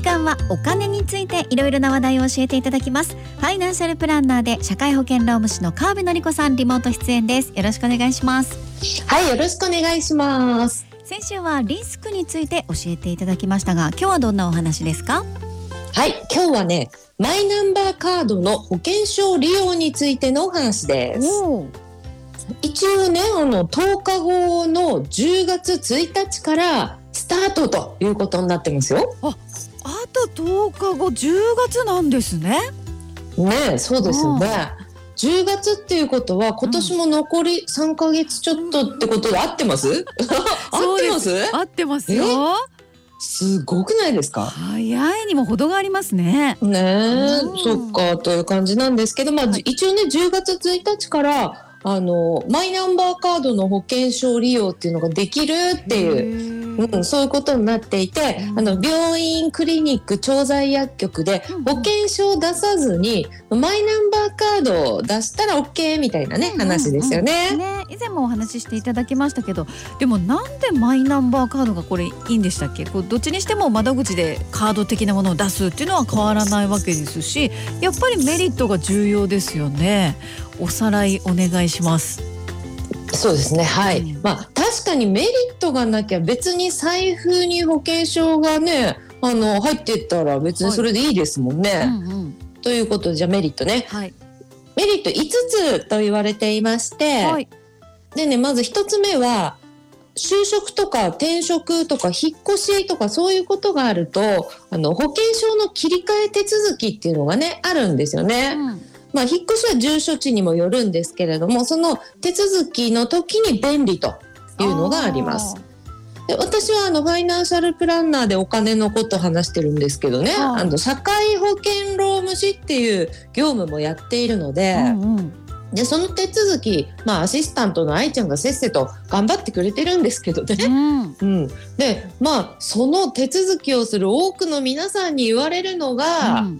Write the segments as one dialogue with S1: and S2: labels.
S1: 時間はお金についていろいろな話題を教えていただきます。ファイナンシャルプランナーで社会保険労務士の川辺典子さんリモート出演です。よろしくお願いします。
S2: はいよろしくお願いします。
S1: 先週はリスクについて教えていただきましたが今日はどんなお話ですか？
S2: はい今日はねマイナンバーカードの保険証利用についてのお話です。一応ねあの10日後の10月1日からスタートということになってますよ。
S1: ああと10日後10月なんですね。
S2: ねそうですよね。10月っていうことは今年も残り3か月ちょっとってことで合ってます、うん、合ってます？
S1: 合ってますよ。
S2: すごくないですか？
S1: 早いにも程がありますね。
S2: ねそっかという感じなんですけどまあ、はい、一応ね10月1日からあのマイナンバーカードの保険証利用っていうのができるっていう、うん、そういうことになっていて、あの病院クリニック調剤薬局で保険証を出さずに、マイナンバーカードを出したら OK みたいなね、話ですよね。
S1: ね。以前もお話ししていただきましたけどでもなんでマイナンバーカードがこれいいんでしたっけ？こうどっちにしても窓口でカード的なものを出すっていうのは変わらないわけですしやっぱりメリットが重要ですよね。おさらいお願いします。
S2: そうですね。はい、うん、まあ確かにメリットがなきゃ別に財布に保険証がねあの入ってったら別にそれでいいですもんね。はいうんうん、ということでじゃあメリットね、はい、メリット5つと言われていまして、はい、でねまず1つ目は就職とか転職とか引っ越しとかそういうことがあるとあの保険証の切り替え手続きっていうのがねあるんですよね。うん。まあ、引っ越しは住所地にもよるんですけれどもその手続きの時に便利というのがあります。で私はあのファイナンシャルプランナーでお金のこと話してるんですけどね、あの社会保険労務士っていう業務もやっているので。うんうんでその手続き、まあ、アシスタントの愛ちゃんがせっせと頑張ってくれてるんですけどね。うん、うん、でまあその手続きをする多くの皆さんに言われるのが、うん、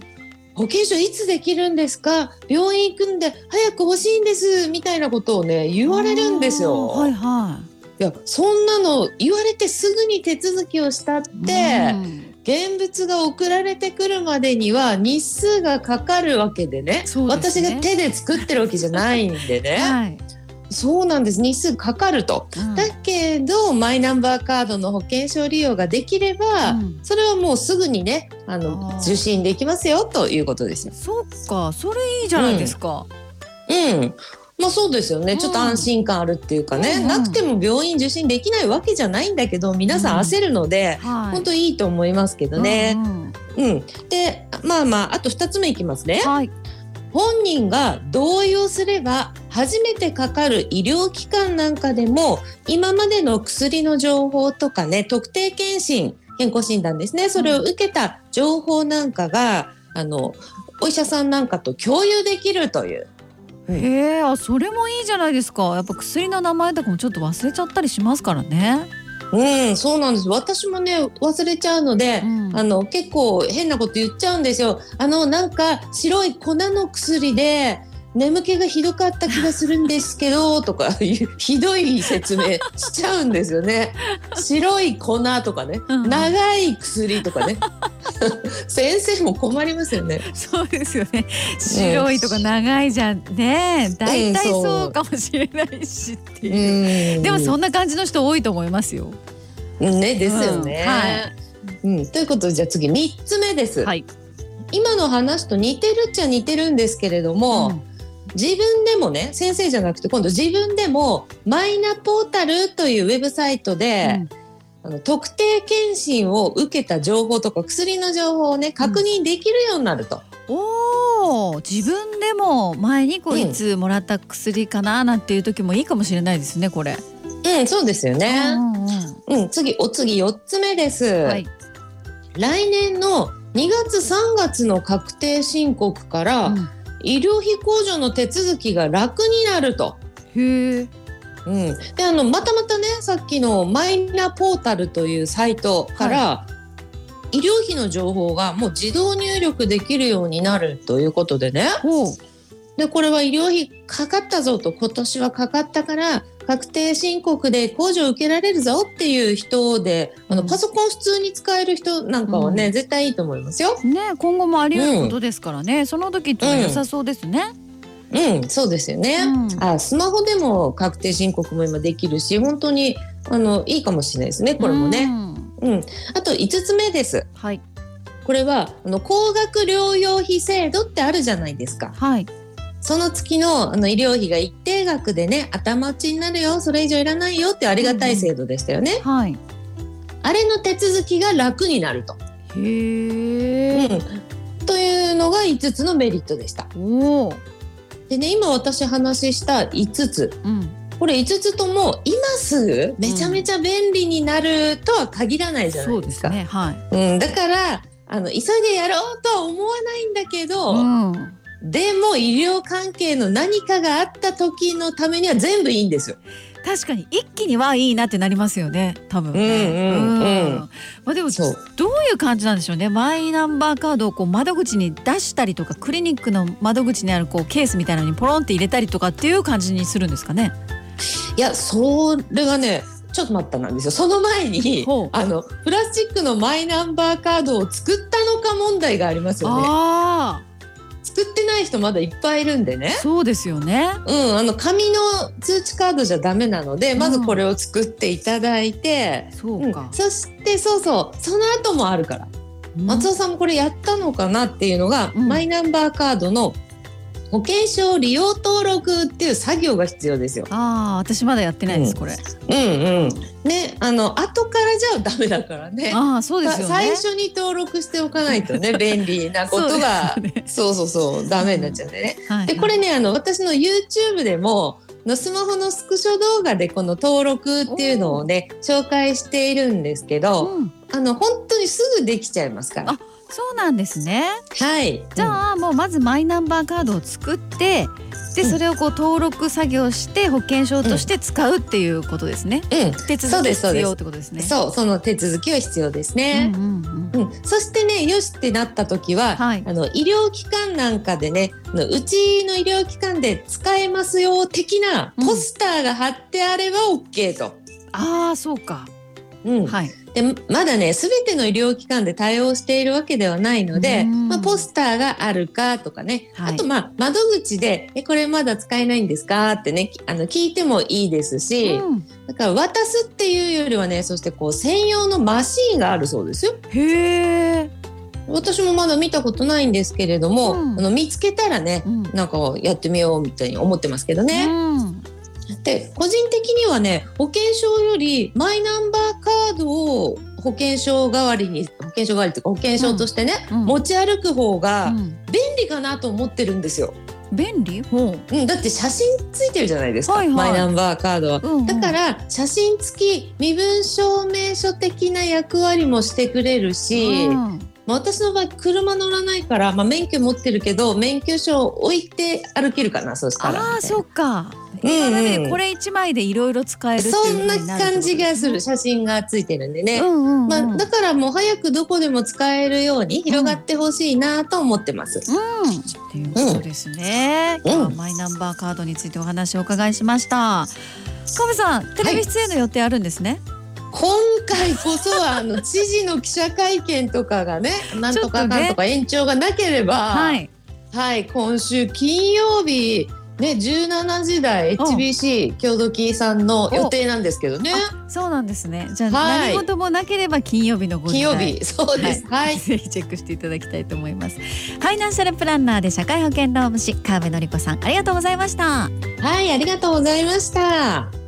S2: 保険証いつできるんですか？病院行くんで早く欲しいんですみたいなことをね言われるんですよ。はいはい、いやそんなの言われてすぐに手続きをしたって、現物が送られてくるまでには日数がかかるわけでね、ね、私が手で作ってるわけじゃないんでね。はい。そうなんです。日数かかると、うん、だけどマイナンバーカードの保険証利用ができれば、うん、それはもうすぐにねあの受診できますよということですよ。
S1: そっか。それいいじゃないですか。
S2: うん、うんまあそうですよね、ちょっと安心感あるっていうかね、うん。うん、なくても病院受診できないわけじゃないんだけど皆さん焦るので、うんはい、本当いいと思いますけどね。うん、うん、でまあまああと2つ目いきますね。はい。本人が同意をすれば初めてかかる医療機関なんかでも今までの薬の情報とかね特定健診健康診断ですね。それを受けた情報なんかがあのお医者さんなんかと共有できるという。
S1: へえ、あそれもいいじゃないですか。やっぱ薬の名前とかもちょっと忘れちゃったりしますからね。
S2: うん、そうなんです。私もね、忘れちゃうので、うん、あの、結構変なこと言っちゃうんですよ。あの、なんか、白い粉の薬で、眠気がひどかった気がするんですけどとか ひどい説明しちゃうんですよね。白い粉とかね、長い薬とかね。先生も困りますよね。
S1: そうですよね。白いとか長いじゃんね。大体そうかもしれないしっていう。でもそんな感じの人多いと思いますよ。
S2: ねですよね。うん、はい。うん、ということでじゃあ次三つ目です。はい。今の話と似てるっちゃ似てるんですけれども。うん自分でもね先生じゃなくて今度自分でもマイナポータルというウェブサイトで、うん、あの特定健診を受けた情報とか薬の情報をね確認できるようになると。
S1: うん、お自分でも前にこういつもらった薬かななんていう時もいいかもしれないですねこれ。
S2: うん、そうですよね。うん、うん、次お次四つ目です。はい、来年の2月3月の確定申告から、うん医療費控除の手続きが楽になると。へうん、であのまたまたねさっきのマイナポータルというサイトから、はい、医療費の情報がもう自動入力できるようになるということでね。でこれは医療費かかったぞと今年はかかったから確定申告で控除を受けられるぞっていう人であのパソコン普通に使える人なんかはね、うん、絶対いいと思いますよ。
S1: ね今後もあり得ることですからね、うん、その時って良さそうですね。
S2: うん、そうですよね、うん、あスマホでも確定申告も今できるし本当にあのいいかもしれないですねこれもね。うん、あと5つ目です。
S1: はい、
S2: これはあの高額療養費制度ってあるじゃないですか。
S1: はい
S2: その月のあの医療費が一定額でね頭打ちになるよそれ以上いらないよってありがたい制度でしたよね。
S1: うんはい、
S2: あれの手続きが楽になると。
S1: へー、
S2: うん、というのが5つのメリットでした。
S1: お
S2: でね今私話した5つ、
S1: うん、
S2: これ5つとも今すぐめちゃめちゃ便利になるとは限らないじゃないですか。うん、
S1: ね。はい。
S2: うん、だからあの急いでやろうとは思わないんだけど、
S1: うん。
S2: でも医療関係の何かがあった時のためには全部いいんですよ。
S1: 確かに一気にはいいなってなりますよね。多分。
S2: ね。うんうんうん、
S1: まあでもどういう感じなんでしょうね。マイナンバーカードをこう窓口に出したりとかクリニックの窓口にあるこうケースみたいなのにポロンって入れたりとかっていう感じにするんですかね。
S2: いやそれがねちょっと待ったなんですよその前にあのプラスチックのマイナンバーカードを作ったのか問題がありますよね。
S1: あ
S2: 作ってない人まだいっぱいいるんでね。
S1: そうですよね。
S2: うんあの紙の通知カードじゃダメなので、まずこれを作っていただいて、
S1: そうか、
S2: うん、そしてそうそう。その後もあるから、うん、松尾さんもこれやったのかなっていうのが、マイナンバーカードの保険証利用登録っていう作業が必要ですよ。
S1: ああ、私まだやってないです、うん、これ。
S2: うんうん。ね、あの後からじゃダメだからね。
S1: ああ、そうですよね。
S2: 最初に登録しておかないとね、便利なことが、そうね、そうそうそうダメになっちゃうんでね。はいはい、でこれね、あの私の YouTube でも。のスマホのスクショ動画でこの登録っていうのをね紹介しているんですけど、うん、あの本当にすぐできちゃいますから。
S1: そうなんですね。
S2: はい。
S1: じゃあ、もうまずマイナンバーカードを作って、でそれをこう登録作業して保険証として使うっていうことですね。
S2: うん。
S1: 手続き必要ってことですね。
S2: そう、その手続きは必要ですね。うんうんうんうん、そしてね、よしってなった時は、はい、あの医療機関なんかでね、うちの医療機関で使えますよ的なポスターが貼ってあれば OK と。うん、
S1: ああ、そうか。
S2: うん、はい。でまだね全ての医療機関で対応しているわけではないので、まあ、ポスターがあるかとかね、はい、あとまあ窓口で「えこれまだ使えないんですか?」ってねあの聞いてもいいですし、うん、だから渡すっていうよりはねそしてこう専用のマシーンがあるそうですよ。
S1: へー。
S2: 私もまだ見たことないんですけれども、うん、あの見つけたらね、うん、なんかやってみようみたいに思ってますけどね。
S1: うん
S2: で個人的にはね保険証よりマイナンバーカードを保険証代わりに保険証代わりというか保険証としてね、うん。うん、持ち歩く方が便利かなと思ってるんですよ。
S1: 便利？
S2: う、うん、だって写真ついてるじゃないですか、はいはい、マイナンバーカードは、うんうん、だから写真付き身分証明書的な役割もしてくれるし、うん、まあ、私の場合車乗らないから、まあ、免許持ってるけど免許証を置いて歩けるかなそしたら。
S1: ああそっか。うんうん、これ一枚でいろいろ使える
S2: そんな感じがする。写真がついてるんでね、うんうんうん、まあ、だからもう早くどこでも使えるように広がってほしいなと思ってます。
S1: うん、うん、っていうことですね、うん、マイナンバーカードについてお話をお伺いしました。カブさんテレビ出演の予定あるんですね、はい
S2: 今回こそはあの知事の記者会見とかがねなんとかなんとか延長がなければ、はい、はい、今週金曜日ね、17時台 HBC 郷土キーさんの予定なんですけどね。
S1: そうなんですね。じゃあ、はい、何事もなければ金曜日の
S2: 金曜日、そうです。はい。
S1: ぜひチェックしていただきたいと思います。ファイナンシャルプランナーで社会保険労務士川辺典子さん、ありがとうございました。
S2: はい、ありがとうございました。